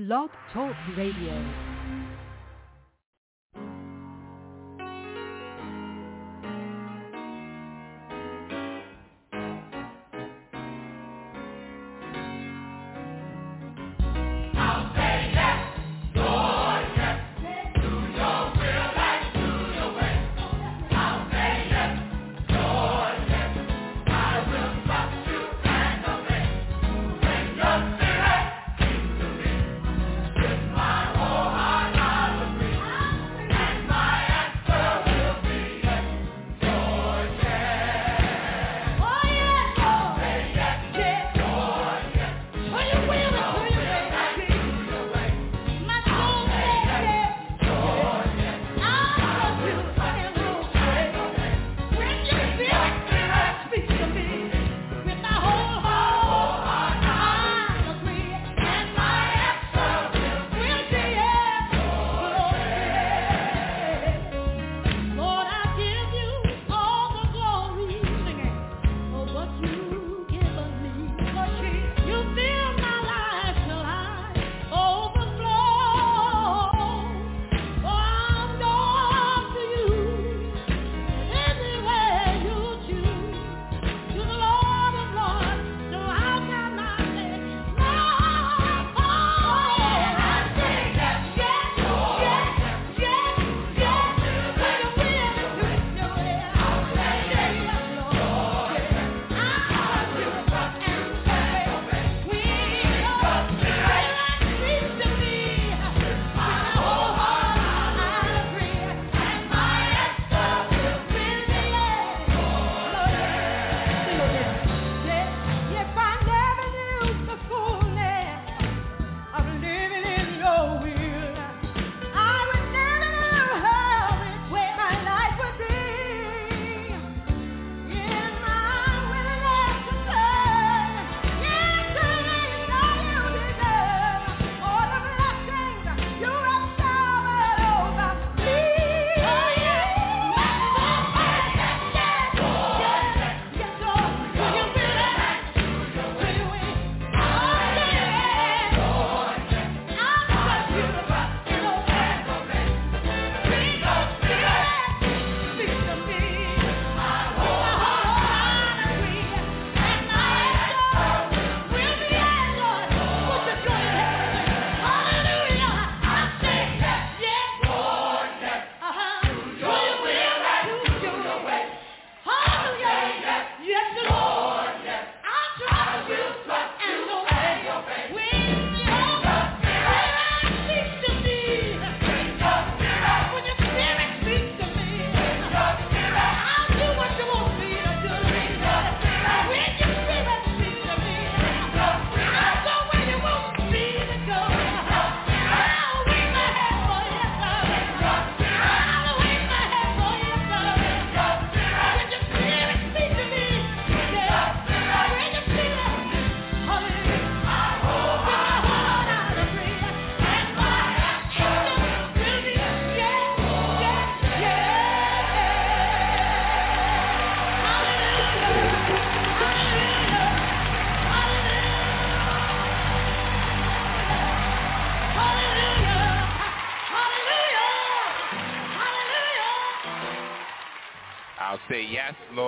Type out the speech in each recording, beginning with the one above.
Blog Talk Radio.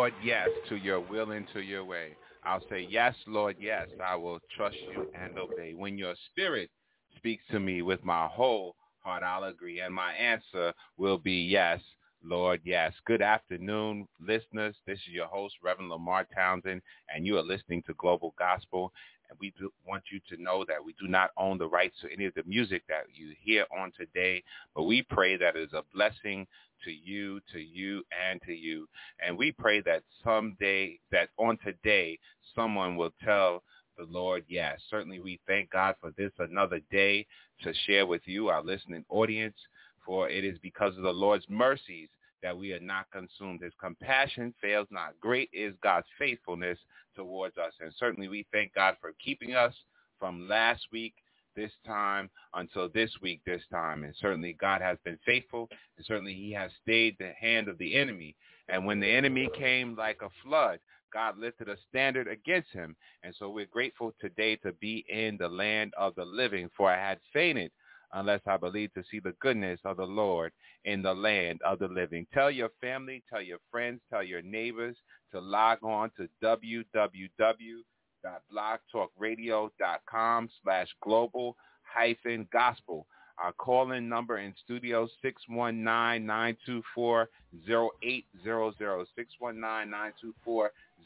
Lord, yes, to your will and to your way. I'll say, yes, Lord, yes, I will trust you and obey. When your spirit speaks to me with my whole heart, I'll agree. And my answer will be yes, Lord, yes. Good afternoon, listeners. This is your host, Reverend Lamar Townsend, and you are listening to Global Gospel. And we want you to know that we do not own the rights to any of the music that you hear on today, but we pray that it is a blessing to you, to you, and to you. And we pray that someday, that on today, someone will tell the Lord yes. Certainly we thank God for this another day to share with you, our listening audience, for it is because of the Lord's mercies that we are not consumed. His compassion fails not. Great is God's faithfulness towards us. And certainly we thank God for keeping us from last week this time until this week this time. And certainly God has been faithful and certainly he has stayed the hand of the enemy. And when the enemy came like a flood, God lifted a standard against him. And so we're grateful today to be in the land of the living, for I had fainted unless I believe to see the goodness of the Lord in the land of the living. Tell your family, tell your friends, tell your neighbors to log on to www.blogtalkradio.com slash global hyphen gospel. Our call-in number in studio 619-924-0800,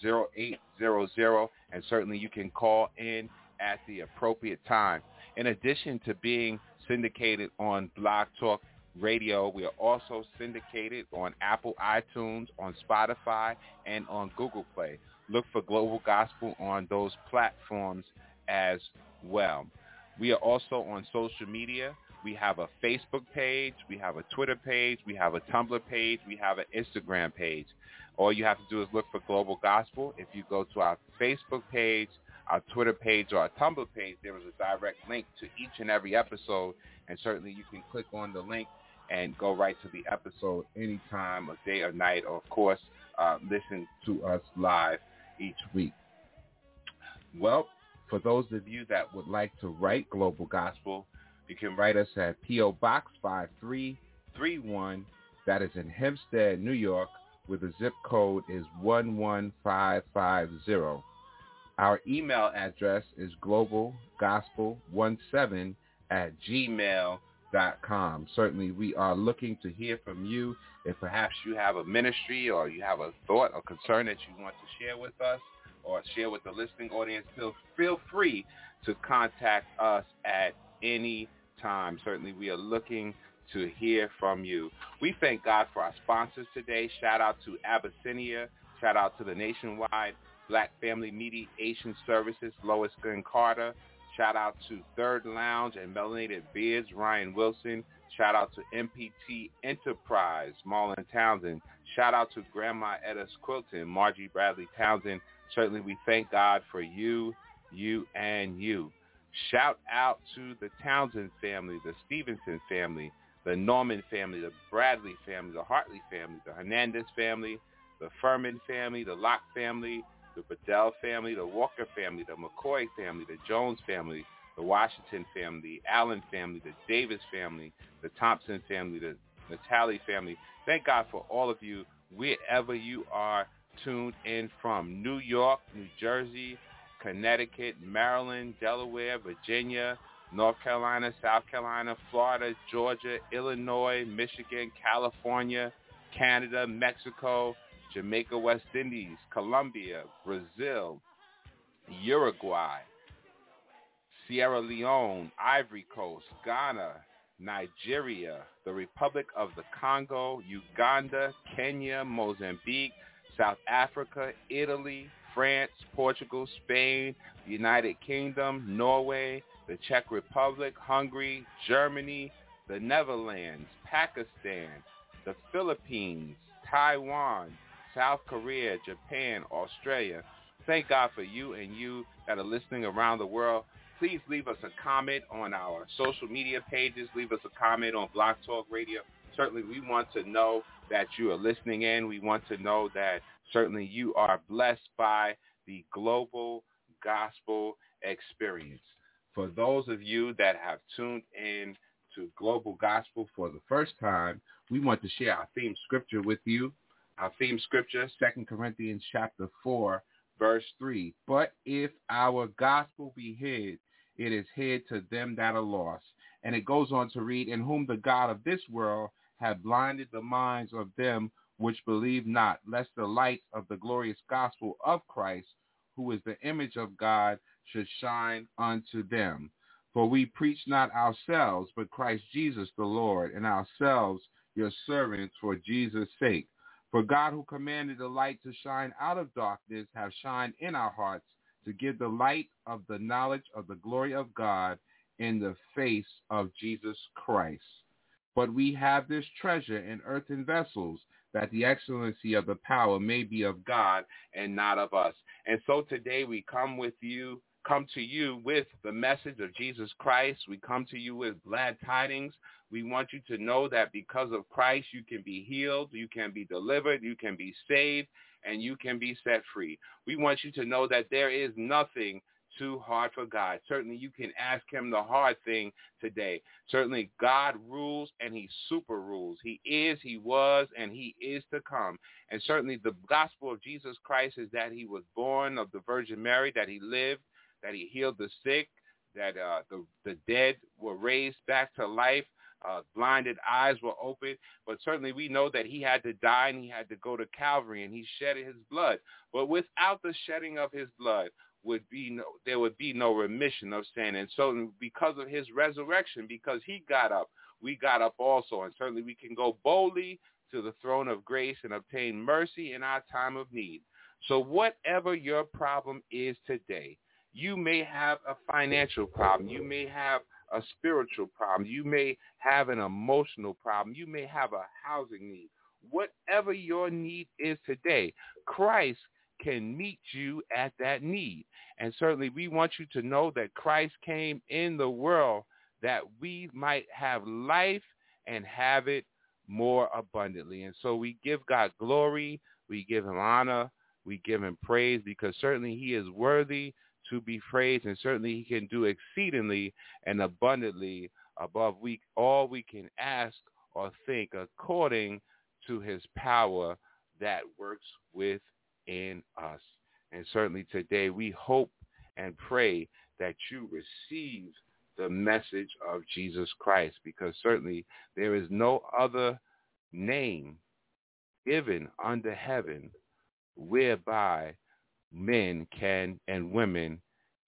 619-924-0800, and certainly you can call in at the appropriate time. In addition to being syndicated on Blog Talk Radio, we are also syndicated on Apple iTunes, on Spotify, and on Google Play. Look for Global Gospel on those platforms as well. We are also on social media. We have a Facebook page. We have a Twitter page. We have a Tumblr page. We have an Instagram page. All you have to do is look for Global Gospel. If you go to our Facebook page, our Twitter page, or our Tumblr page, there is a direct link to each and every episode. And certainly you can click on the link and go right to the episode anytime of day or night, or of course, uh, listen to us live each week. Well, for those of you that would like to write Global Gospel, you can write us at P.O. Box 5331. That is in Hempstead, New York, where the zip code is 11550. Our email address is globalgospel17 at gmail.com. Certainly, we are looking to hear from you. If perhaps you have a ministry or you have a thought or concern that you want to share with us or share with the listening audience, feel, feel free to contact us at any time. Certainly, we are looking to hear from you. We thank God for our sponsors today. Shout out to Abyssinia. Shout out to the Nationwide Black Family Mediation Services, Lois Glenn Carter. Shout out to Third Lounge and Melanated Beards, Ryan Wilson. Shout out to MPT Enterprise, Marlon Townsend. Shout out to Grandma Edda's Quilton, Margie Bradley Townsend. Certainly we thank God for you, you, and you. Shout out to the Townsend family, the Stevenson family, the Norman family, the Bradley family, the Hartley family, the Hernandez family, the Furman family, the Locke family, the Bedell family, the Walker family, the McCoy family, the Jones family, the Washington family, the Allen family, the Davis family, the Thompson family, the Natali family. Thank God for all of you, wherever you are tuned in from. New York, New Jersey, Connecticut, Maryland, Delaware, Virginia, North Carolina, South Carolina, Florida, Georgia, Illinois, Michigan, California, Canada, Mexico, Jamaica, West Indies, Colombia, Brazil, Uruguay, Sierra Leone, Ivory Coast, Ghana, Nigeria, the Republic of the Congo, Uganda, Kenya, Mozambique, South Africa, Italy, France, Portugal, Spain, the United Kingdom, Norway, the Czech Republic, Hungary, Germany, the Netherlands, Pakistan, the Philippines, Taiwan, South Korea, Japan, Australia. Thank God for you and you that are listening around the world. Please leave us a comment on our social media pages. Leave us a comment on Blog Talk Radio. Certainly, we want to know that you are listening in. We want to know that certainly you are blessed by the global gospel experience. For those of you that have tuned in to Global Gospel for the first time, we want to share our theme scripture with you. Our theme scripture, 2 Corinthians chapter 4, verse 3. But if our gospel be hid, it is hid to them that are lost. And it goes on to read, in whom the God of this world hath blinded the minds of them which believe not, lest the light of the glorious gospel of Christ, who is the image of God, should shine unto them. For we preach not ourselves, but Christ Jesus the Lord, and ourselves your servants for Jesus' sake. For God who commanded the light to shine out of darkness have shined in our hearts to give the light of the knowledge of the glory of God in the face of Jesus Christ. But we have this treasure in earthen vessels, that the excellency of the power may be of God and not of us. And so today we come with you, come to you with the message of Jesus Christ. We come to you with glad tidings. We want you to know that because of Christ, you can be healed, you can be delivered, you can be saved, and you can be set free. We want you to know that there is nothing too hard for God. Certainly you can ask him the hard thing today. Certainly God rules and he super rules. He is, he was, and he is to come. And certainly the gospel of Jesus Christ is that he was born of the Virgin Mary, that he lived, that he healed the sick, that uh, the, the dead were raised back to life, uh, blinded eyes were opened. But certainly we know that he had to die and he had to go to Calvary and he shed his blood. But without the shedding of his blood, would be no, there would be no remission of sin. And so because of his resurrection, because he got up, we got up also. And certainly we can go boldly to the throne of grace and obtain mercy in our time of need. So whatever your problem is today, you may have a financial problem. You may have a spiritual problem. You may have an emotional problem. You may have a housing need. Whatever your need is today, Christ can meet you at that need. And certainly we want you to know that Christ came in the world that we might have life and have it more abundantly. And so we give God glory, we give him honor, we give him praise because certainly he is worthy to be praised and certainly he can do exceedingly and abundantly above we all we can ask or think according to his power that works within us. And certainly today we hope and pray that you receive the message of Jesus Christ because certainly there is no other name given under heaven whereby men can and women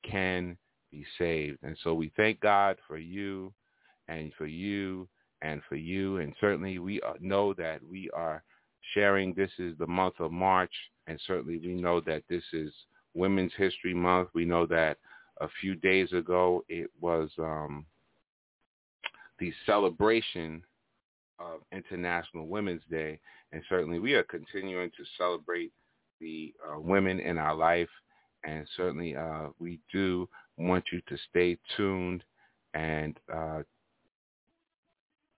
can be saved. And so we thank God for you and for you and for you. And certainly we uh, know that we are sharing. This is the month of March. And certainly we know that this is Women's History Month. We know that a few days ago it was um, the celebration of International Women's Day. And certainly we are continuing to celebrate the uh, women in our life. And certainly uh, we do want you to stay tuned and uh,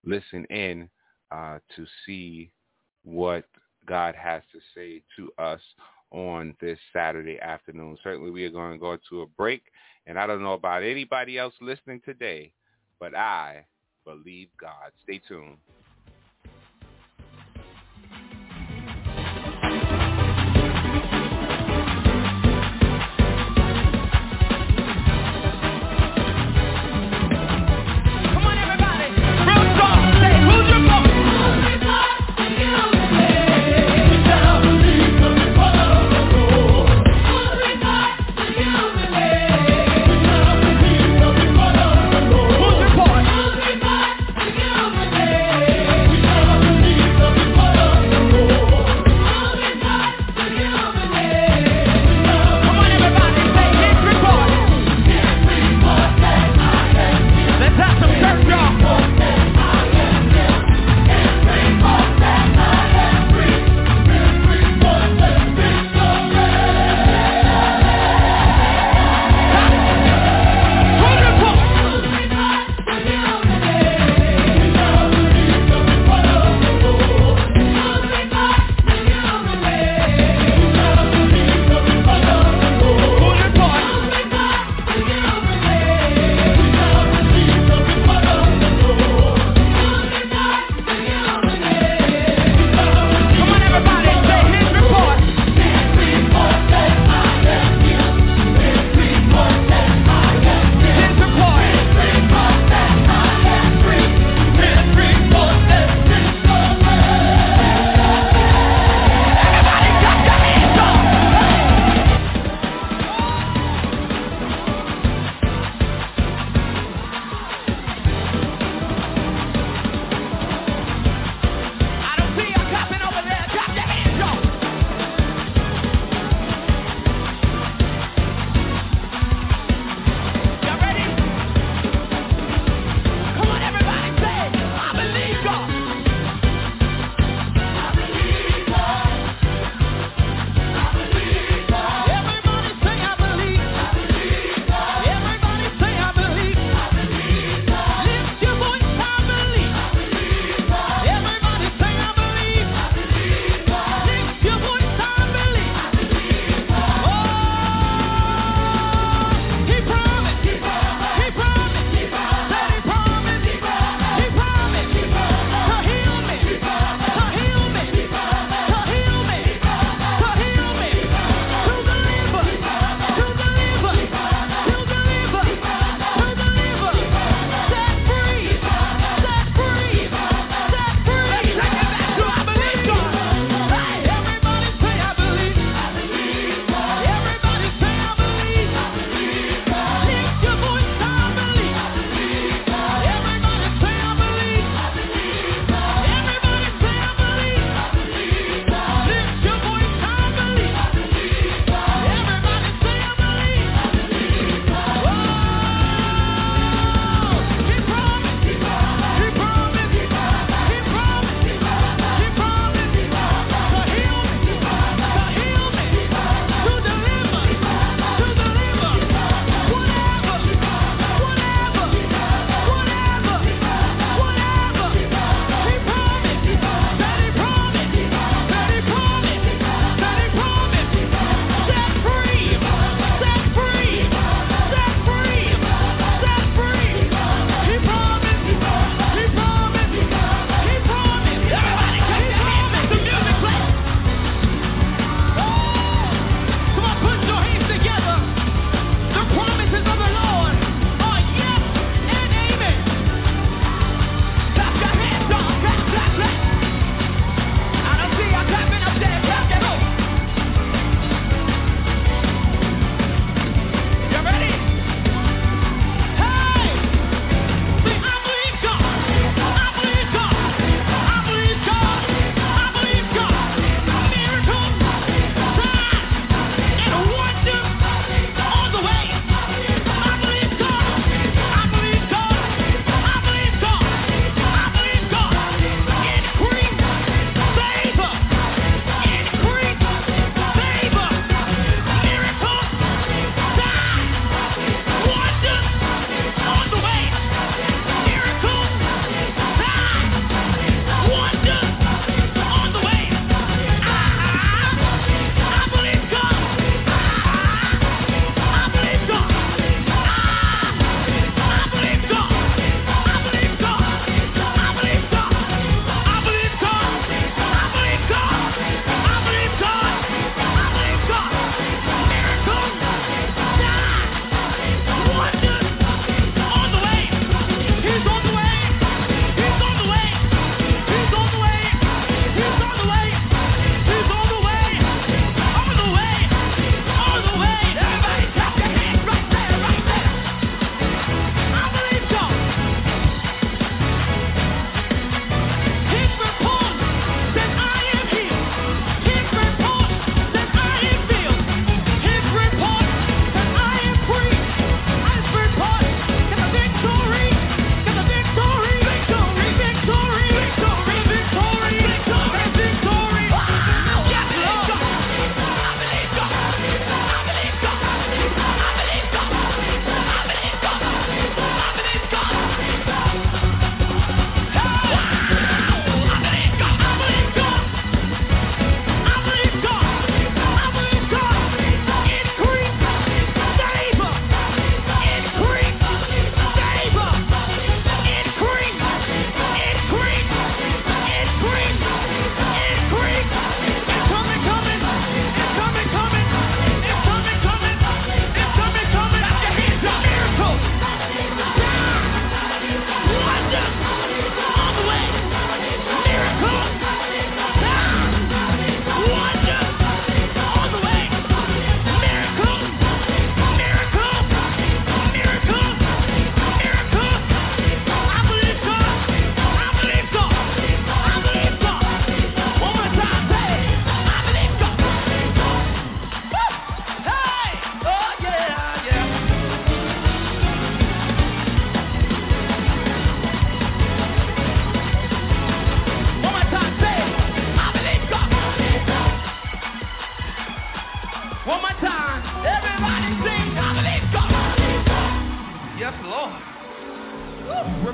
listen in uh, to see what God has to say to us on this Saturday afternoon. Certainly we are going to go to a break. And I don't know about anybody else listening today, but I believe God. Stay tuned.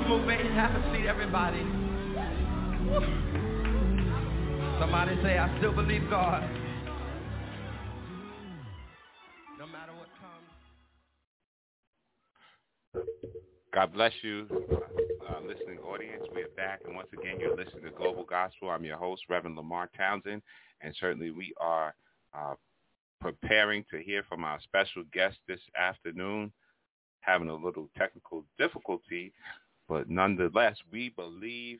Obey, have a seat, everybody. Somebody say, I still believe God. No matter what comes. God bless you, uh, listening audience. We are back, and once again, you're listening to Global Gospel. I'm your host, Reverend Lamar Townsend, and certainly we are uh, preparing to hear from our special guest this afternoon, having a little technical difficulty, but nonetheless, we believe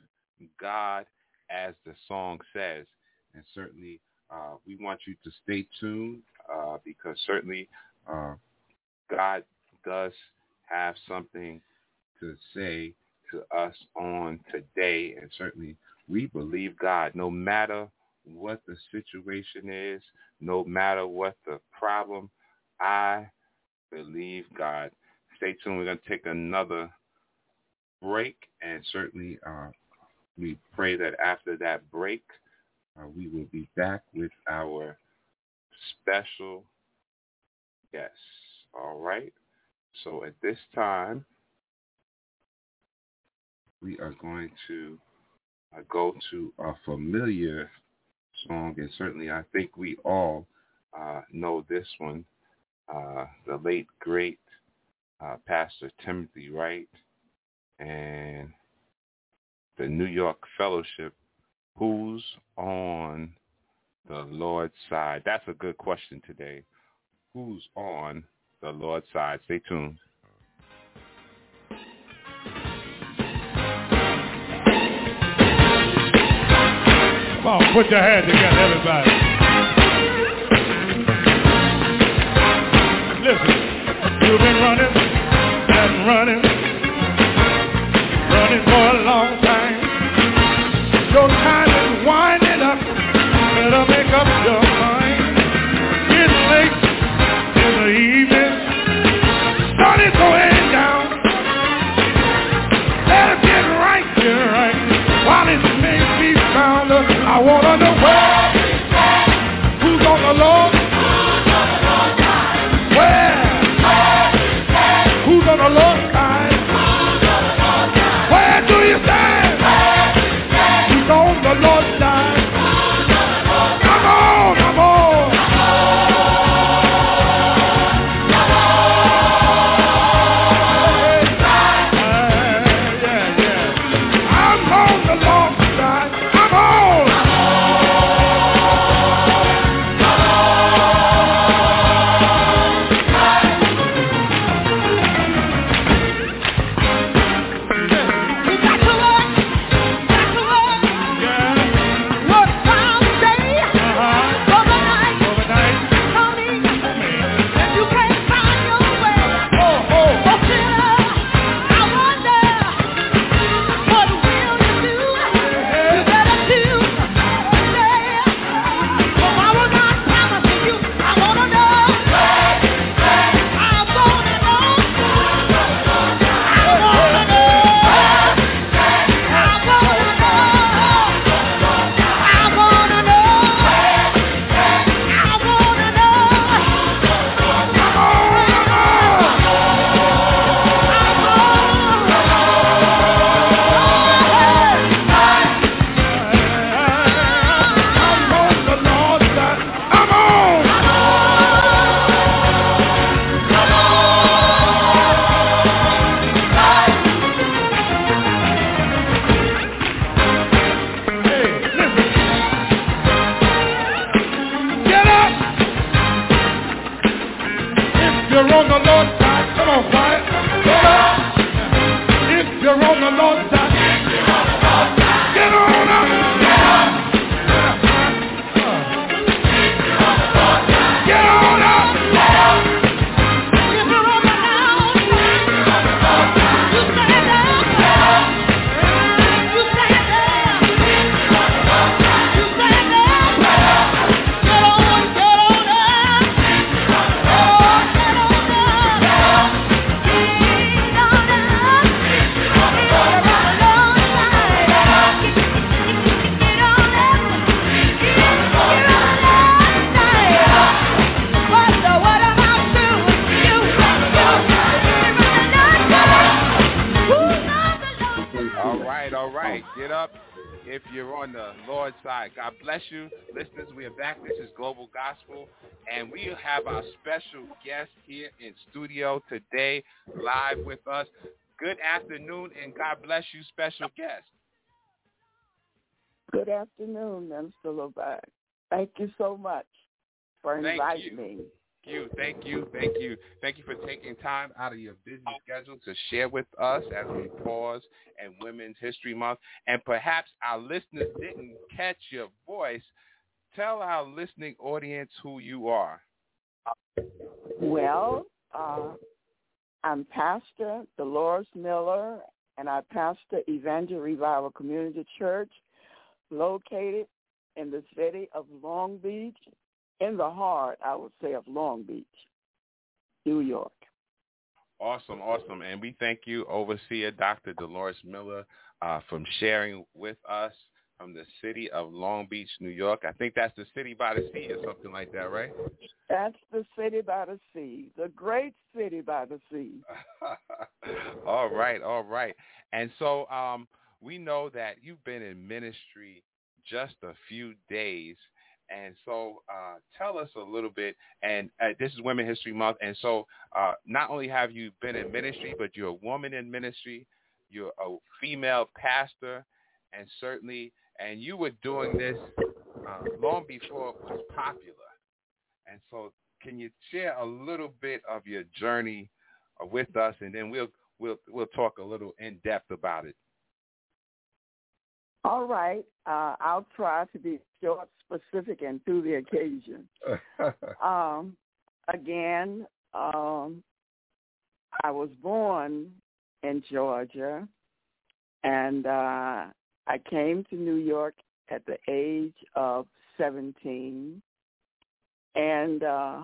God as the song says. And certainly uh, we want you to stay tuned uh, because certainly uh, God does have something to say to us on today. And certainly we believe God no matter what the situation is, no matter what the problem, I believe God. Stay tuned. We're going to take another break, and certainly uh, we pray that after that break, uh, we will be back with our special guests. All right. So at this time, we are going to uh, go to a familiar song, and certainly I think we all uh, know this one. Uh, the late great uh, Pastor Timothy Wright and the New York Fellowship. Who's on the Lord's side? That's a good question today. Who's on the Lord's side? Stay tuned. Come on, put your hands together, everybody. Have our special guest here in studio today, live with us. Good afternoon, and God bless you, special guest. Good afternoon, Minister Levac. Thank you so much for Thank inviting you. me. you. Thank you. Thank you. Thank you for taking time out of your busy schedule to share with us as we pause in Women's History Month. And perhaps our listeners didn't catch your voice. Tell our listening audience who you are. Well, uh, I'm Pastor Delores Miller, and I pastor Evangel Revival Community Church located in the city of Long Beach, in the heart, I would say, of Long Beach, New York. Awesome, awesome. And we thank you, Overseer Dr. Delores Miller, uh, from sharing with us from the city of Long Beach, New York. I think that's the city by the sea or something like that, right? That's the city by the sea, the great city by the sea. all right, all right. And so um, we know that you've been in ministry just a few days. And so uh, tell us a little bit, and uh, this is Women History Month, and so uh, not only have you been in ministry, but you're a woman in ministry, you're a female pastor, and certainly, and you were doing this uh, long before it was popular. And so can you share a little bit of your journey with us, and then we'll we'll we'll talk a little in depth about it. All right. Uh, I'll try to be short, specific, and to the occasion. um, again, um, I was born in Georgia, and uh, I came to New York at the age of 17, and uh,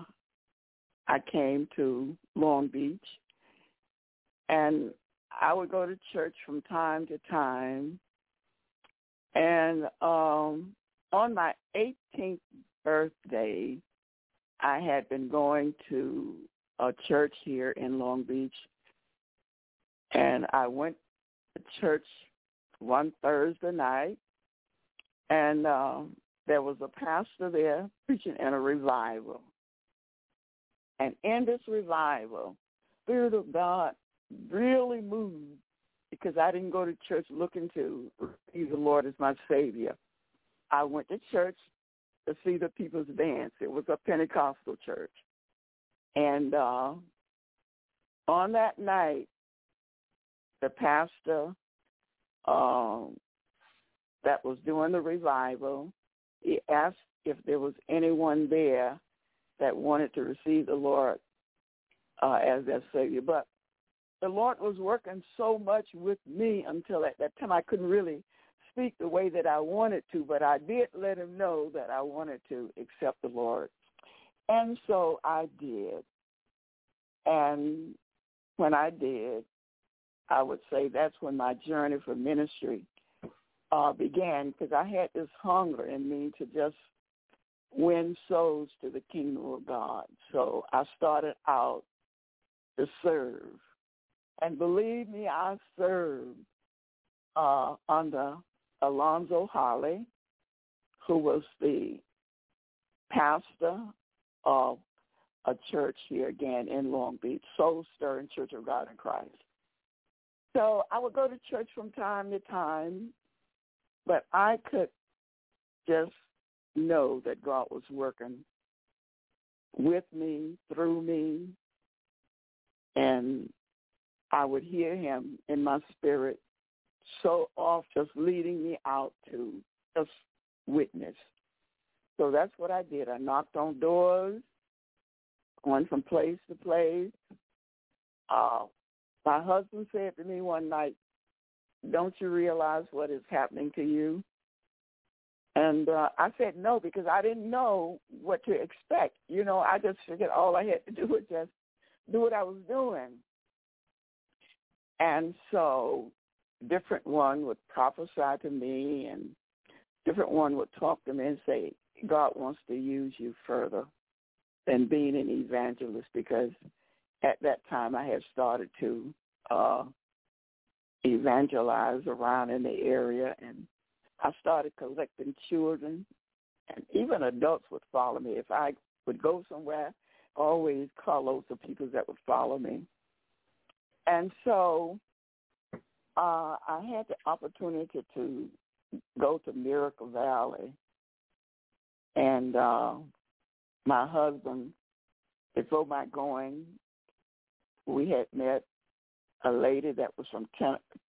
I came to Long Beach, and I would go to church from time to time and um, on my 18th birthday, I had been going to a church here in Long Beach, and I went to church one Thursday night, and um, there was a pastor there preaching in a revival. And in this revival, Spirit of God really moved because I didn't go to church looking to receive the Lord as my Savior. I went to church to see the people's dance. It was a Pentecostal church. And uh, on that night, the pastor um, that was doing the revival, he asked if there was anyone there that wanted to receive the Lord uh, as their Savior. But the Lord was working so much with me until at that time I couldn't really speak the way that I wanted to, but I did let him know that I wanted to accept the Lord. And so I did. And when I did, I would say that's when my journey for ministry uh, began because I had this hunger in me to just win souls to the kingdom of God. So I started out to serve and believe me, I served uh, under Alonzo Holly, who was the pastor of a church here again in Long Beach, Soul Stirring Church of God in Christ. So I would go to church from time to time, but I could just know that God was working with me, through me, and I would hear him in my spirit so oft just leading me out to just witness. So that's what I did. I knocked on doors, going from place to place. Uh, my husband said to me one night, don't you realize what is happening to you? And uh, I said no because I didn't know what to expect. You know, I just figured all I had to do was just do what I was doing. And so different one would prophesy to me and different one would talk to me and say, God wants to use you further than being an evangelist because at that time I had started to uh, evangelize around in the area, and I started collecting children, and even adults would follow me. If I would go somewhere, always call loads of people that would follow me. And so uh, I had the opportunity to go to Miracle Valley, and uh, my husband, before my going, we had met a lady that was from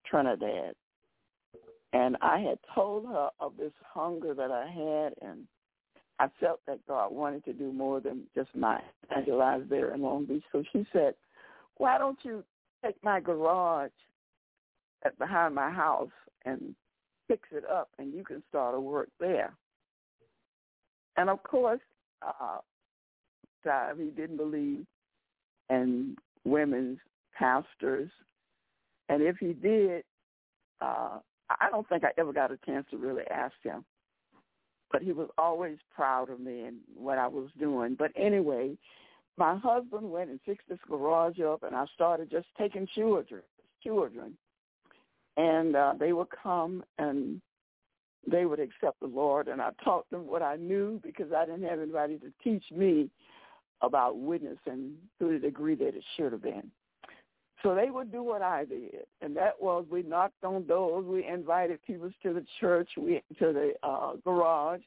Trinidad, and I had told her of this hunger that I had, and I felt that God wanted to do more than just my evangelize there in Long Beach. So she said, "Why don't you take my garage at behind my house and fix it up, and you can start a work there?" And of course, uh, he didn't believe in women's pastors, and if he did, uh, I don't think I ever got a chance to really ask him. But he was always proud of me and what I was doing. But anyway, my husband went and fixed this garage up, and I started just taking children, children, and uh, they would come and they would accept the Lord. And I taught them what I knew because I didn't have anybody to teach me about witnessing to the degree that it should have been. So they would do what I did, and that was we knocked on doors, we invited people to the church, we to the uh, garage,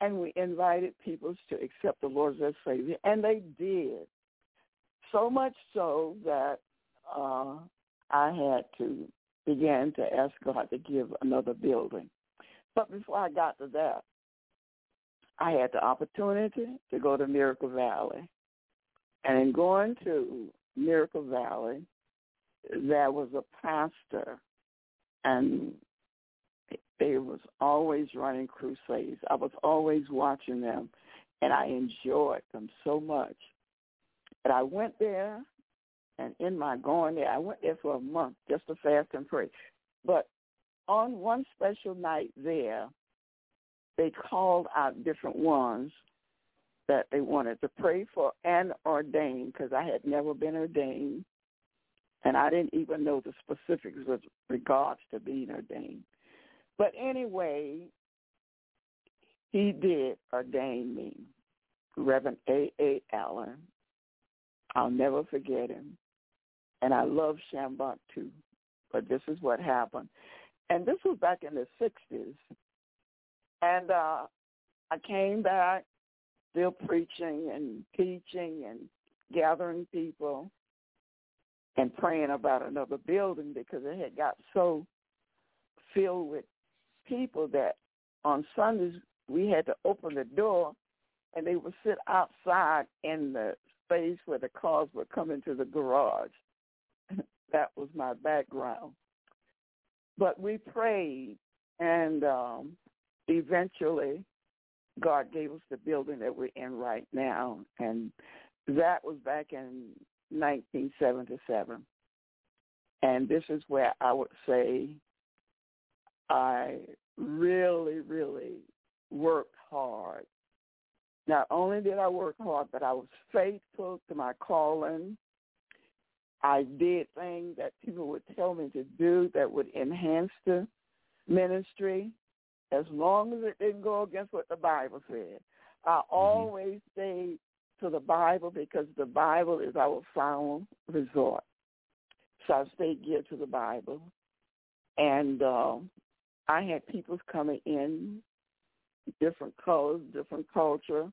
and we invited people to accept the Lord as their Savior, and they did. So much so that uh, I had to begin to ask God to give another building. But before I got to that, I had the opportunity to go to Miracle Valley. And in going to Miracle Valley, there was a pastor, and they was always running crusades. I was always watching them, and I enjoyed them so much. And I went there, and in my going there, I went there for a month just to fast and pray. But on one special night there, they called out different ones that they wanted to pray for and ordain because I had never been ordained and I didn't even know the specifics with regards to being ordained. But anyway, he did ordain me, Reverend A. A. Allen. I'll never forget him. And I love Schambach too. But this is what happened. And this was back in the 60s. And uh, I came back still preaching and teaching and gathering people and praying about another building because it had got so filled with people that on Sundays we had to open the door and they would sit outside in the space where the cars would come into the garage. that was my background. But we prayed and um eventually God gave us the building that we're in right now and that was back in 1977. And this is where I would say I really, really worked hard. Not only did I work hard, but I was faithful to my calling. I did things that people would tell me to do that would enhance the ministry as long as it didn't go against what the Bible said. I mm-hmm. always stayed to the Bible because the Bible is our final resort. So I stayed geared to the Bible. And uh, I had people coming in, different colors, different culture,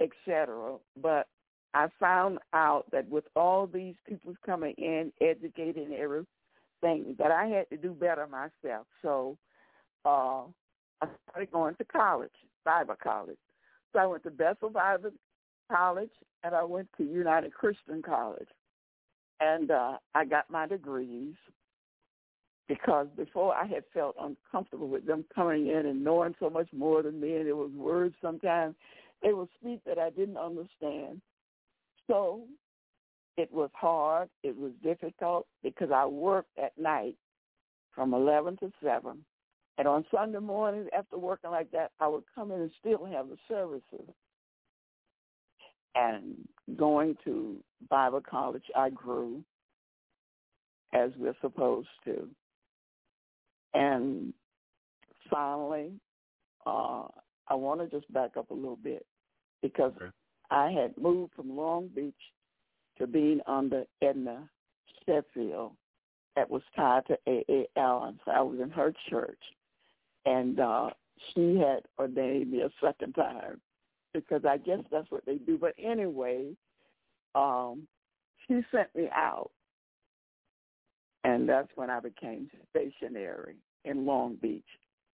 etc. But I found out that with all these people coming in, educated and everything, that I had to do better myself. So uh, I started going to college, Bible college. So I went to Bethel Bible College and I went to United Christian College. And uh, I got my degrees because before I had felt uncomfortable with them coming in and knowing so much more than me, and it was words sometimes they would speak that I didn't understand. So it was hard. It was difficult because I worked at night from 11 to 7. And on Sunday mornings after working like that, I would come in and still have the services and going to Bible college, I grew as we're supposed to. And finally, uh, I want to just back up a little bit because Okay. I had moved from Long Beach to being under Edna Sheffield that was tied to A.A. Allen. So I was in her church. And uh, she had ordained me a second time because I guess that's what they do. But anyway, um, she sent me out. And that's when I became stationary in Long Beach,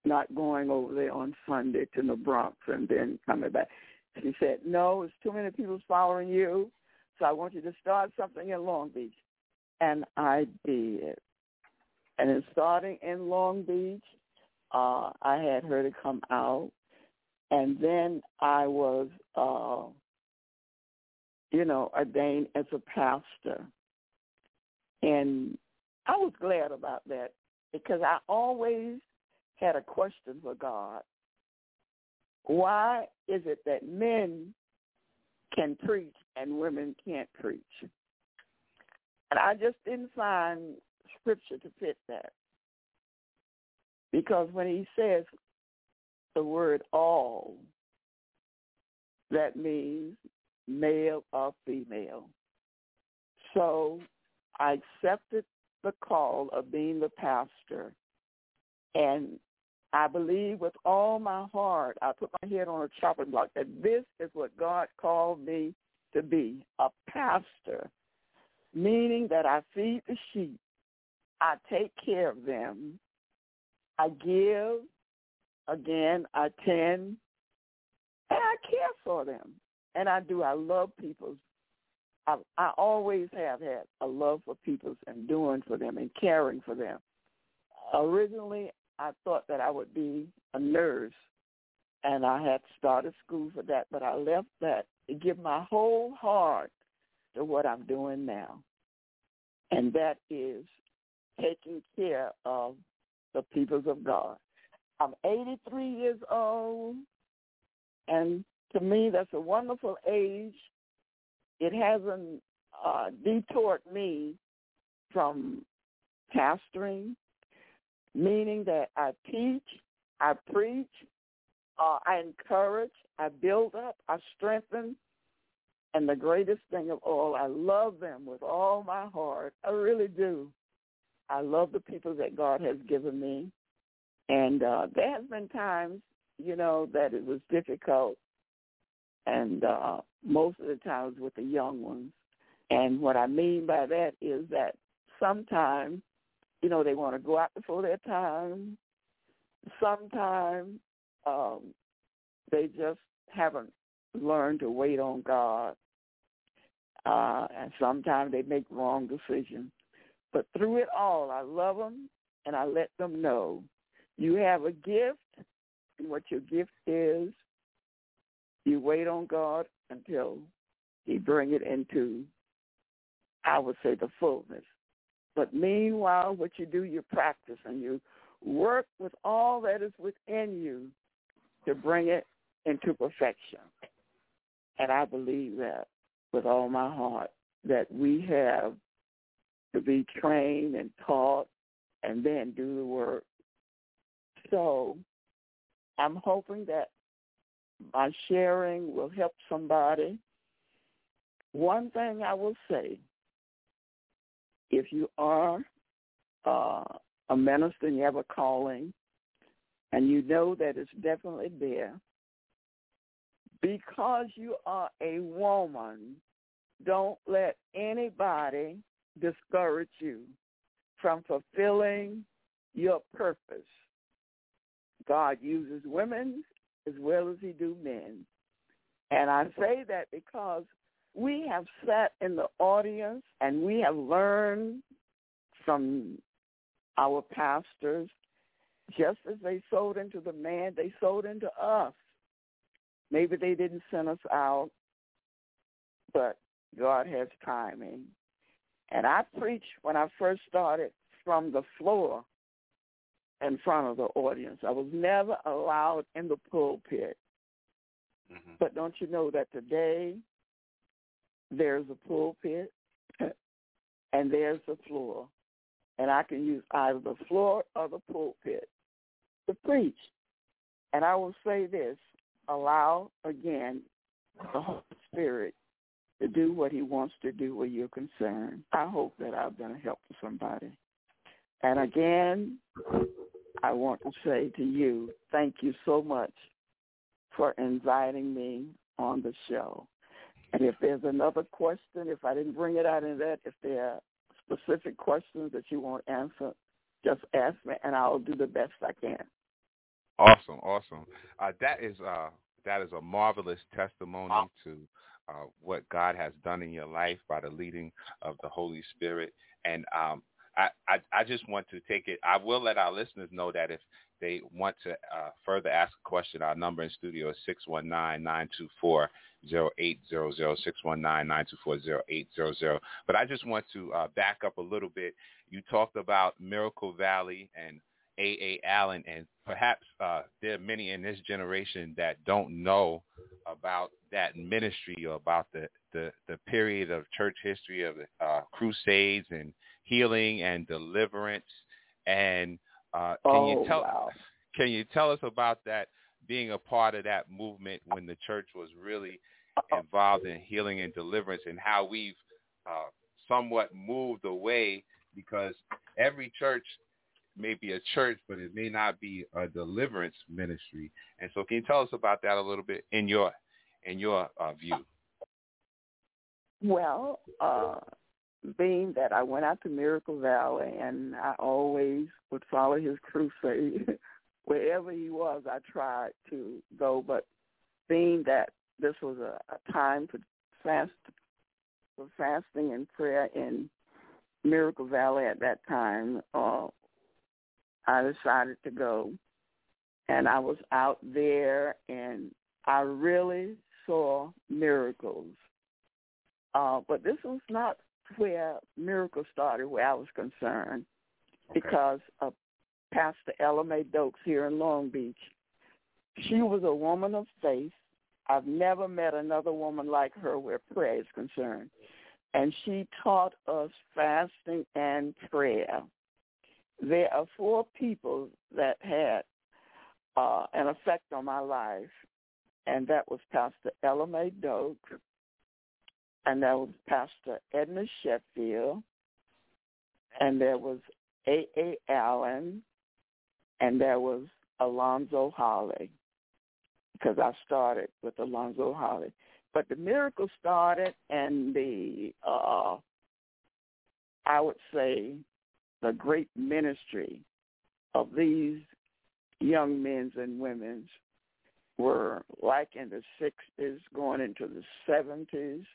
not going over there on Sunday to the Bronx and then coming back. She said, no, it's too many people following you, so I want you to start something in Long Beach. And I did. And in starting in Long Beach, uh, I had her to come out. And then I was, uh, you know, ordained as a pastor. And I was glad about that because I always had a question for God. Why is it that men can preach and women can't preach? And I just didn't find scripture to fit that. Because when he says the word all, that means male or female. So I accepted the call of being the pastor. And I believe with all my heart, I put my head on a chopping block, that this is what God called me to be, a pastor, meaning that I feed the sheep, I take care of them, I give, again, I tend, and I care for them. And I do. I love people. I, I always have had a love for people and doing for them and caring for them. Originally, I thought that I would be a nurse, and I had started school for that, but I left that to give my whole heart to what I'm doing now, and that is taking care of the peoples of God. I'm 83 years old, and to me, that's a wonderful age. It hasn't uh, detoured me from pastoring, meaning that I teach, I preach, uh, I encourage, I build up, I strengthen, and the greatest thing of all, I love them with all my heart. I really do. I love the people that God has given me. And uh, there has been times, you know, that it was difficult and uh, most of the times with the young ones. And what I mean by that is that sometimes, you know, they want to go out before their time. Sometimes um, they just haven't learned to wait on God. Uh, and sometimes they make wrong decisions. But through it all, I love them and I let them know you have a gift, and what your gift is, you wait on God until he bring it into, I would say, the fullness. But meanwhile, what you do, you practice and you work with all that is within you to bring it into perfection. And I believe that with all my heart, that we have to be trained and taught and then do the work. So I'm hoping that my sharing will help somebody. One thing I will say, if you are uh, a minister and you have a calling, and you know that it's definitely there, because you are a woman, don't let anybody discourage you from fulfilling your purpose. God uses women as well as he do men. And I say that because we have sat in the audience and we have learned from our pastors, just as they sold into the man, they sold into us. Maybe they didn't send us out, but God has timing. And I preached when I first started from the floor in front of the audience. I was never allowed in the pulpit. Mhm. But don't you know that today there's a pulpit and there's the floor. and I can use either the floor or the pulpit to preach. And I will say this, allow again the Holy Spirit to do what he wants to do where you're concerned. I hope that I've been a help to somebody. And again, I want to say to you, thank you so much for inviting me on the show. And if there's another question, if I didn't bring it out in that, if there are specific questions that you want answered, just ask me, and I'll do the best I can. Awesome, awesome. Uh, that is uh, that is a marvelous testimony to uh, what God has done in your life by the leading of the Holy Spirit. And um, I, I, I just want to take it. I will let our listeners know that if they want to uh, further ask a question, our number in studio is six one nine nine two four zero eight zero zero six one nine nine two four zero eight zero zero. But I just want to uh, back up a little bit. You talked about Miracle Valley and A. A. Allen, and perhaps uh, there are many in this generation that don't know about that ministry or about the, the, the period of church history of uh, crusades and healing and deliverance. And uh, can oh, you tell wow. can you tell us about that being a part of that movement when the church was really involved in healing and deliverance and how we've uh, somewhat moved away because every church may be a church, but it may not be a deliverance ministry. And so, can you tell us about that a little bit in your in your uh, view? Well, uh, being that I went out to Miracle Valley and I always would follow his crusade. Wherever he was, I tried to go. But being that this was a, a time for fast for fasting and prayer in Miracle Valley at that time, uh, I decided to go. And I was out there and I really saw miracles. Uh, but this was not where miracles started, where I was concerned, Okay. because of Pastor Ella Mae Dokes here in Long Beach. She was a woman of faith. I've never met another woman like her where prayer is concerned. And she taught us fasting and prayer. There are four people that had uh, an effect on my life, and that was Pastor Ella Mae Doak, and that was Pastor Edna Sheffield, and there was A. A. Allen, and there was Alonzo Holly, because I started with Alonzo Holly. But the miracle started, and the uh, I would say the great ministry of these young men's and women's were like in the 60s, going into the 70s.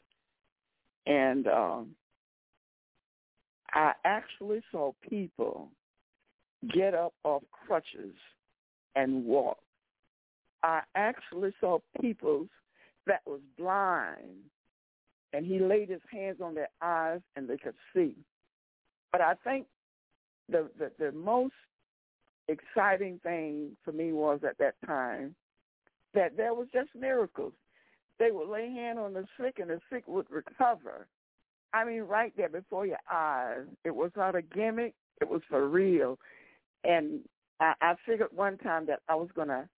And um, I actually saw people get up off crutches and walk. I actually saw people that was blind, and he laid his hands on their eyes and they could see. But I think the, the, the most exciting thing for me was at that time that there was just miracles. They would lay hand on the sick and the sick would recover. I mean, right there before your eyes. It was not a gimmick. It was for real. And I, I figured one time that I was going to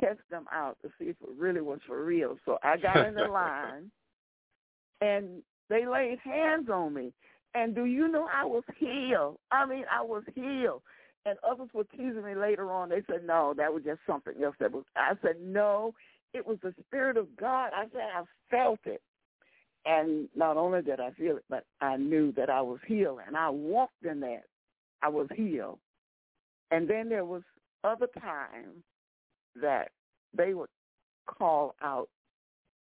test them out to see if it really was for real. So I got in the line, and they laid hands on me. And do you know I was healed? I mean, I was healed. And others were teasing me later on. They said, no, that was just something else. That was. I said, no, it was the Spirit of God. I said, I felt it. And not only did I feel it, but I knew that I was healed. And I walked in that. I was healed. And then there was other times that they would call out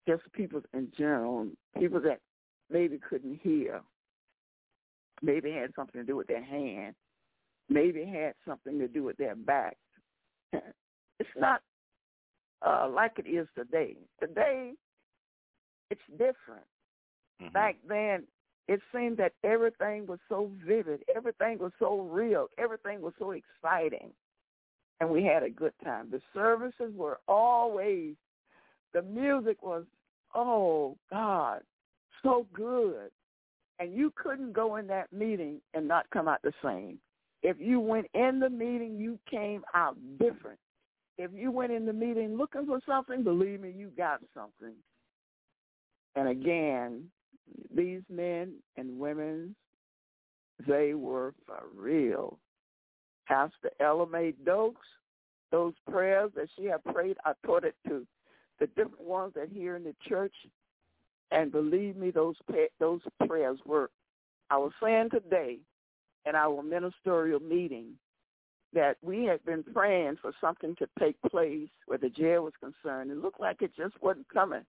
just people in general, people that maybe couldn't hear, maybe it had something to do with their hand, maybe it had something to do with their back. It's not uh, like it is today. Today, it's different. Mhm. Back then, it seemed that everything was so vivid, everything was so real, everything was so exciting, and we had a good time. The services were always, the music was, oh God, so good. And you couldn't go in that meeting and not come out the same. If you went in the meeting, you came out different. If you went in the meeting looking for something, believe me, you got something. And again, these men and women, they were for real. Pastor Ella Mae Dokes, those prayers that she had prayed, I taught it to the different ones that here in the church. And believe me, those those prayers work. I was saying today in our ministerial meeting that we had been praying for something to take place where the jail was concerned. It looked like it just wasn't coming.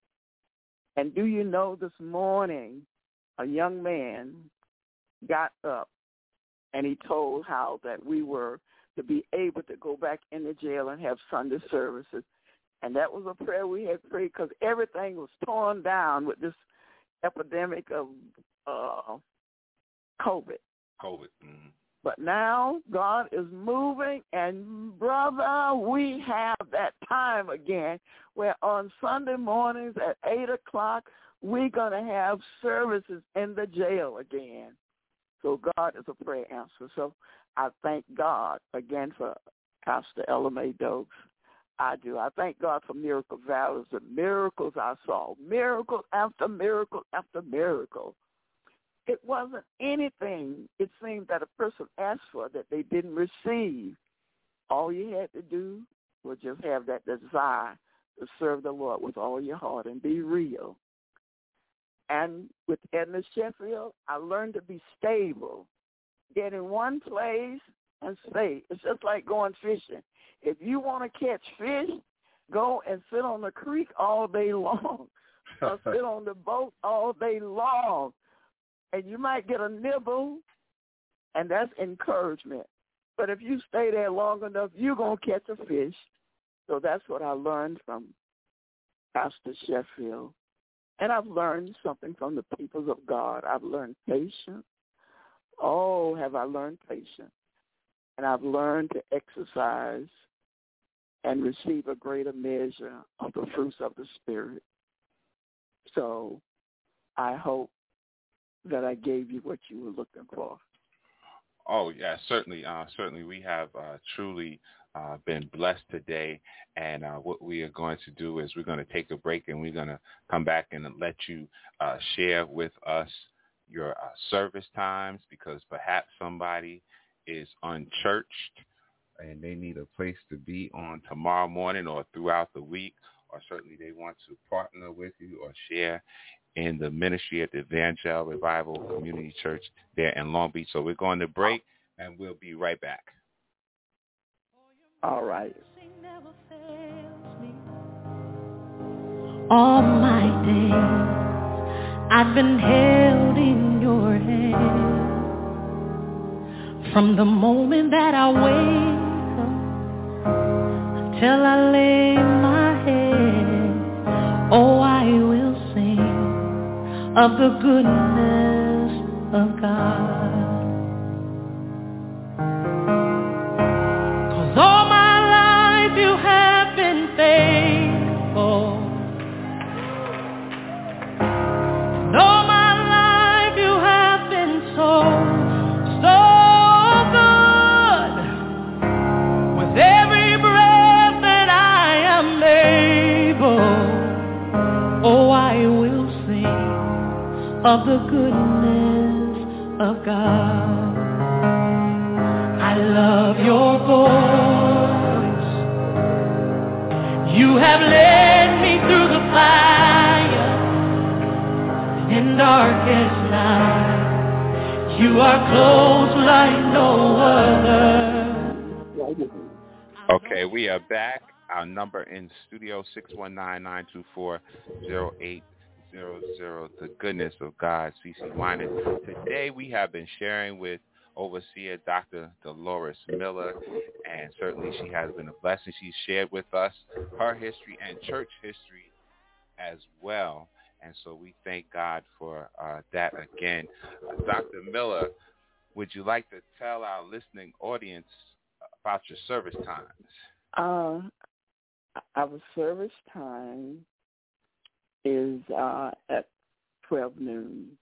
And do you know this morning, a young man got up and he told how that we were to be able to go back in the jail and have Sunday services. And that was a prayer we had prayed because everything was torn down with this epidemic of uh, COVID. COVID. Mm-hmm. But now God is moving, and brother, we have that time again where on Sunday mornings at 8 o'clock, we're going to have services in the jail again. So God is a prayer answer. So I thank God again for Pastor Ella Mae Dokes. I do. I thank God for miracle valleys, the miracles I saw, miracle after miracle after miracle. It wasn't anything, it seemed, that a person asked for that they didn't receive. All you had to do was just have that desire to serve the Lord with all your heart and be real. And with Edna Sheffield, I learned to be stable. Get in one place and stay. It's just like going fishing. If you want to catch fish, go and sit on the creek all day long or sit on the boat all day long. And you might get a nibble, and that's encouragement. But if you stay there long enough, you're going to catch a fish. So that's what I learned from Pastor Sheffield. And I've learned something from the peoples of God. I've learned patience. Oh, have I learned patience. And I've learned to exercise and receive a greater measure of the fruits of the Spirit. So I hope that I gave you what you were looking for. Oh yeah, certainly, uh, certainly. We have uh, truly uh, been blessed today, and uh, what we are going to do is we're going to take a break, and we're going to come back and let you uh, share with us your uh, service times, because perhaps somebody is unchurched and they need a place to be on tomorrow morning or throughout the week, or certainly they want to partner with you or share in the ministry at the Evangel Revival Community Church there in Long Beach. So we're going to break and we'll be right back. All right. All my days I've been held in your hand. From the moment that I wake up till I lay my head, oh, I will sing of the goodness of God. Cause all my life you have of the goodness of God. I love your voice. You have led me through the fire in darkest night. You are close like no other. Okay, we are back. Our number in studio, 619-924-0800. The goodness of God, CeCe Winans. Today we have been sharing with Overseer Dr. Delores Miller, and certainly she has been a blessing. She's shared with us her history and church history as well. And so we thank God for uh, that again. Dr. Miller, would you like to tell our listening audience about your service times? Uh, our service time is uh, at 12 noon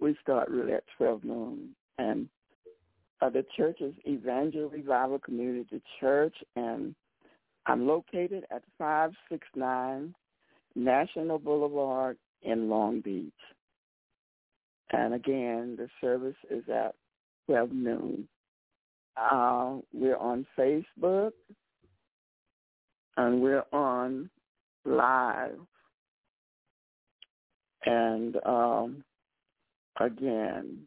we start really at 12 noon. And uh, the church is Evangel Revival Community Church, and I'm located at 569 National Boulevard in Long Beach. And again, the service is at 12 noon. Uh, we're on Facebook, and we're on live. And um, again,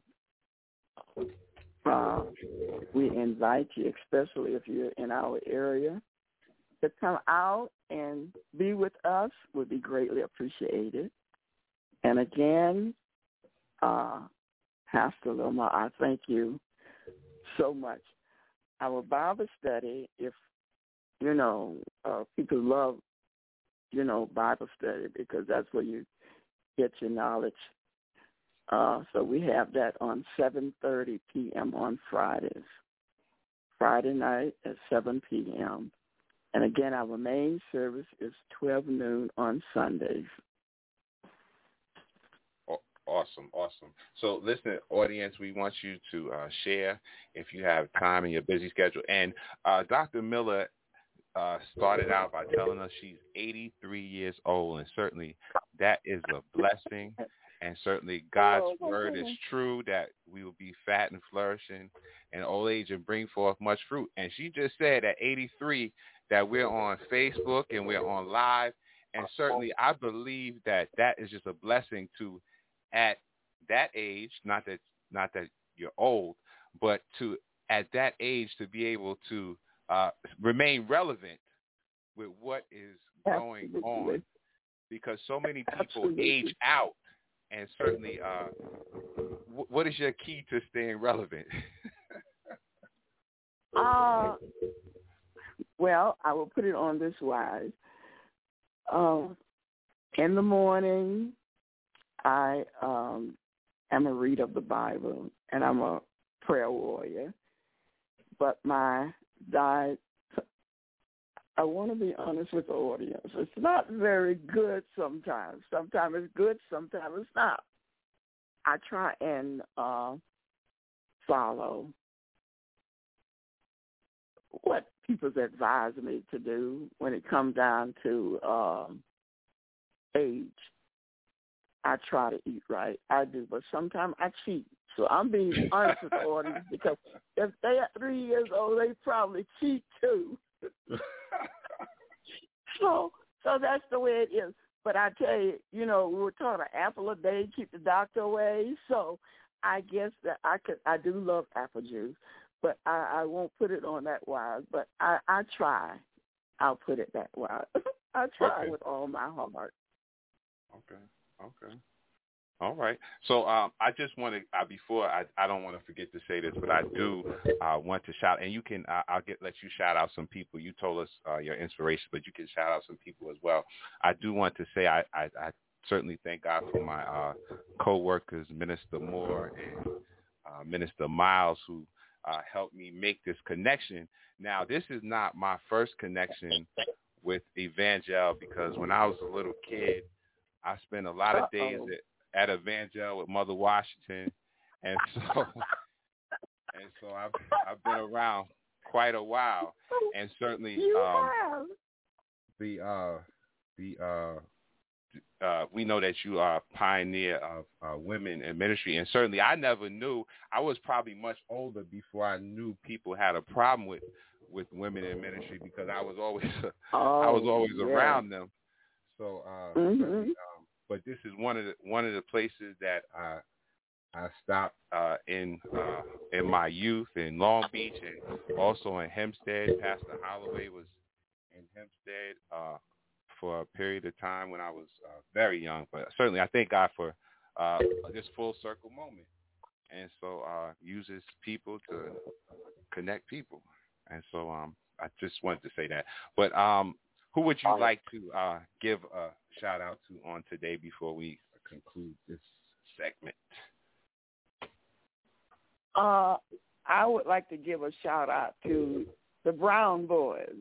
uh, we invite you, especially if you're in our area, to come out and be with us would be greatly appreciated. And again, uh, Pastor Loma, I thank you so much. Our Bible study, if you know, uh, people love, you know, Bible study because that's where you get your knowledge. Uh, so we have that on 7.30 p.m. on Fridays. Friday night at 7 p.m. And again, our main service is 12 noon on Sundays. Awesome, awesome. So, listen, audience, we want you to uh, share if you have time in your busy schedule. And uh, Dr. Miller uh, started out by telling us she's 83 years old, and certainly that is a blessing. And certainly God's oh, word is true that we will be fat and flourishing in old age and bring forth much fruit. And she just said at 83 that we're on Facebook and we're on live. And certainly I believe that that is just a blessing to at that age, not that not that you're old, but to at that age to be able to uh, remain relevant with what is going Absolutely. on because so many people Absolutely. age out and certainly uh, w- what is your key to staying relevant uh, well i will put it on this wise um, in the morning i um, am a reader of the bible and i'm a prayer warrior but my died. I want to be honest with the audience. It's not very good sometimes. Sometimes it's good, sometimes it's not. I try and uh, follow what people's advise me to do when it comes down to um, age. I try to eat right. I do, but sometimes I cheat. So I'm being honest with the audience because if they are three years old, they probably cheat too. so so that's the way it is. But I tell you, you know, we were taught an apple a day keep the doctor away. So I guess that I could I do love apple juice, but I, I won't put it on that wise. But I I try. I'll put it that wise. I try okay. with all my heart. Okay. Okay. All right. So um, I just want to uh, before I I don't want to forget to say this, but I do uh, want to shout, and you can uh, I'll get let you shout out some people. You told us uh, your inspiration, but you can shout out some people as well. I do want to say I I, I certainly thank God for my uh, co-workers, Minister Moore and uh, Minister Miles, who uh, helped me make this connection. Now, this is not my first connection with Evangel because when I was a little kid, I spent a lot of days at at Evangel with Mother Washington, and so and so I've I've been around quite a while, and certainly um, the uh, the uh, uh, we know that you are a pioneer of uh, women in ministry, and certainly I never knew. I was probably much older before I knew people had a problem with with women in ministry because I was always oh, I was always yeah. around them. So uh, mm-hmm but this is one of the one of the places that I I stopped uh, in uh, in my youth in Long Beach and also in Hempstead. Pastor Holloway was in Hempstead uh, for a period of time when I was uh, very young. But certainly, I thank God for uh, this full circle moment, and so uh, uses people to connect people. And so um, I just wanted to say that. But um, who would you like to uh, give a shout out to on today before we conclude this segment? Uh, I would like to give a shout out to the Brown Boys.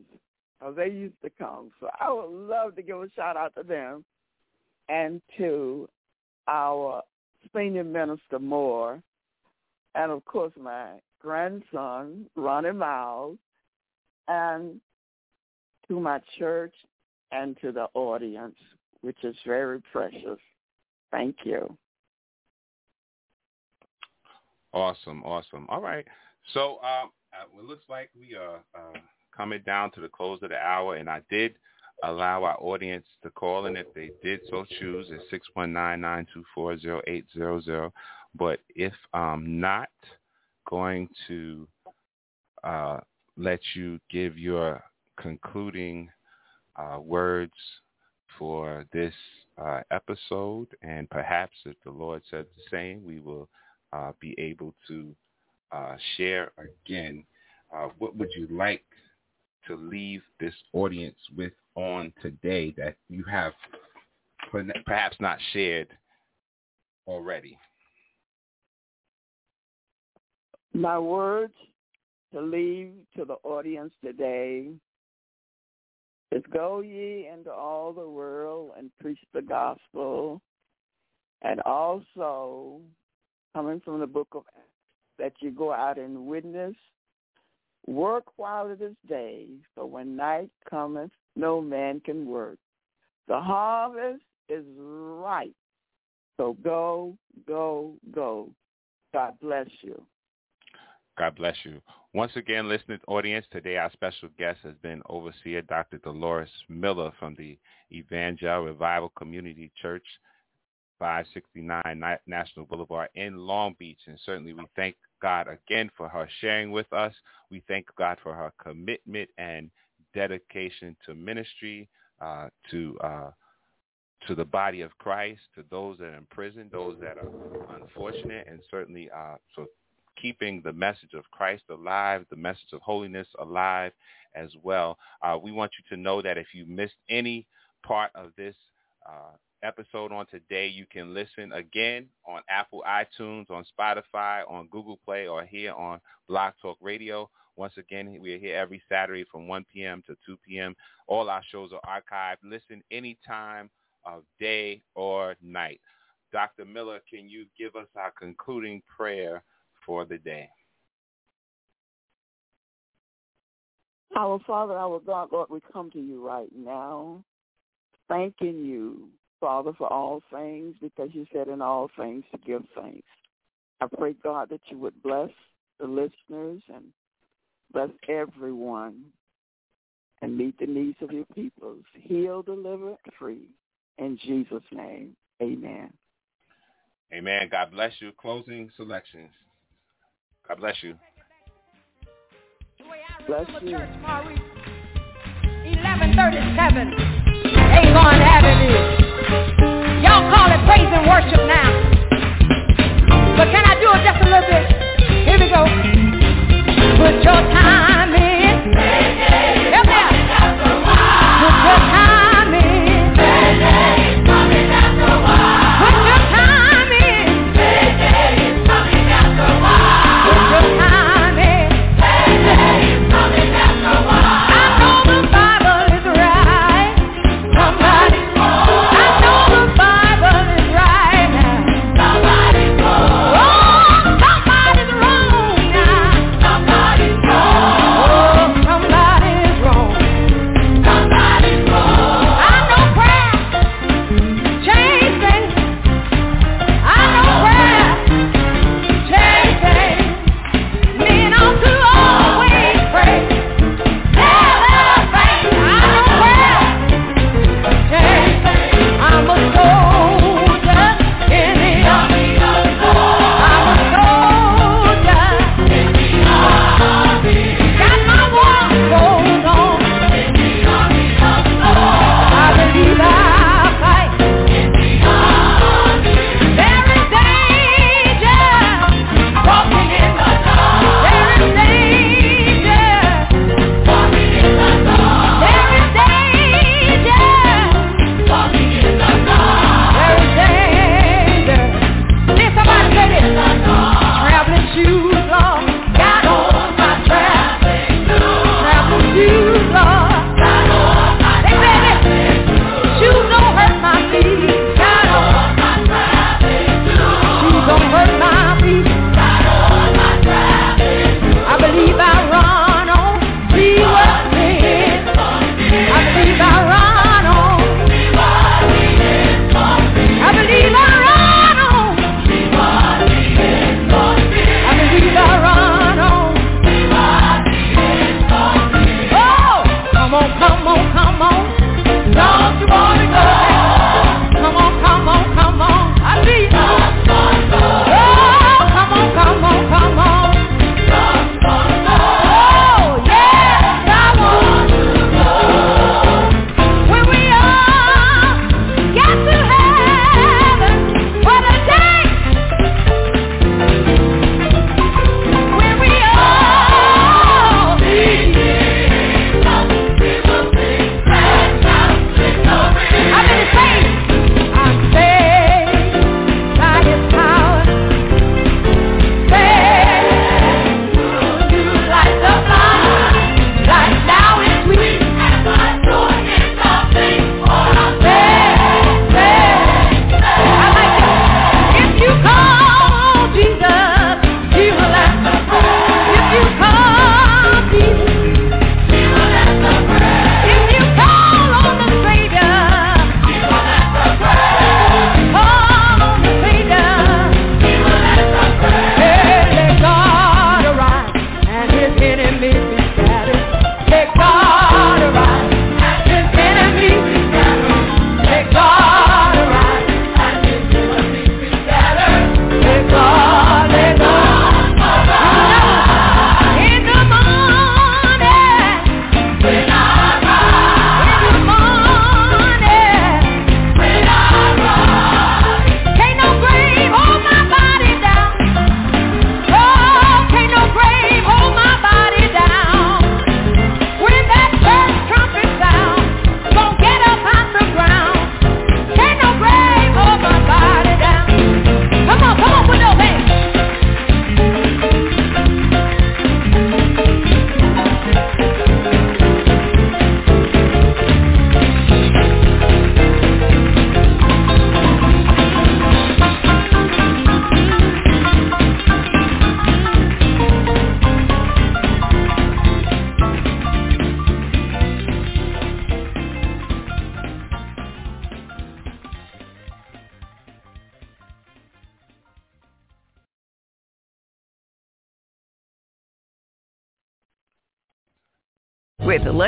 Oh, they used to come. So I would love to give a shout out to them and to our Senior Minister Moore, and of course my grandson, Ronnie Miles, and to my church and to the audience, which is very precious. Thank you. Awesome, awesome. All right. So um, uh, it looks like we are uh, coming down to the close of the hour, and I did allow our audience to call in if they did so choose at six one nine nine two four zero eight zero zero. But if I'm not going to uh, let you give your concluding uh, words for this uh, episode, and perhaps if the Lord says the same, we will uh, be able to uh, share again. Uh, what would you like to leave this audience with on today that you have perhaps not shared already? My words to leave to the audience today is go ye into all the world and preach the gospel. And also coming from the book of Acts that you go out and witness work while it is day. For when night cometh no man can work. The harvest is ripe. So go go go. God bless you. God bless you. Once again, listening audience, today our special guest has been Overseer Dr. Delores Miller from the Evangel Revival Community Church, 569 National Boulevard in Long Beach. And certainly we thank God again for her sharing with us. We thank God for her commitment and dedication to ministry, uh, to uh, to the body of Christ, to those that are in prison, those that are unfortunate, and certainly uh, so keeping the message of Christ alive, the message of holiness alive as well. Uh, we want you to know that if you missed any part of this uh, episode on today, you can listen again on Apple iTunes, on Spotify, on Google Play, or here on Blog Talk Radio. Once again, we are here every Saturday from 1 p.m. to 2 p.m. All our shows are archived. Listen any time of day or night. Dr. Miller, can you give us our concluding prayer for the day. Our Father, our God, Lord, we come to you right now, thanking you, Father, for all things, because you said in all things to give thanks. I pray, God, that you would bless the listeners and bless everyone and meet the needs of your peoples. Heal, deliver, free. In Jesus' name, amen. Amen. God bless you. Closing selections. God bless you. Bless you. 1137. Ain't going to have it is. Y'all call it praise and worship now. But can I do it just a little bit? Here we go. Put your time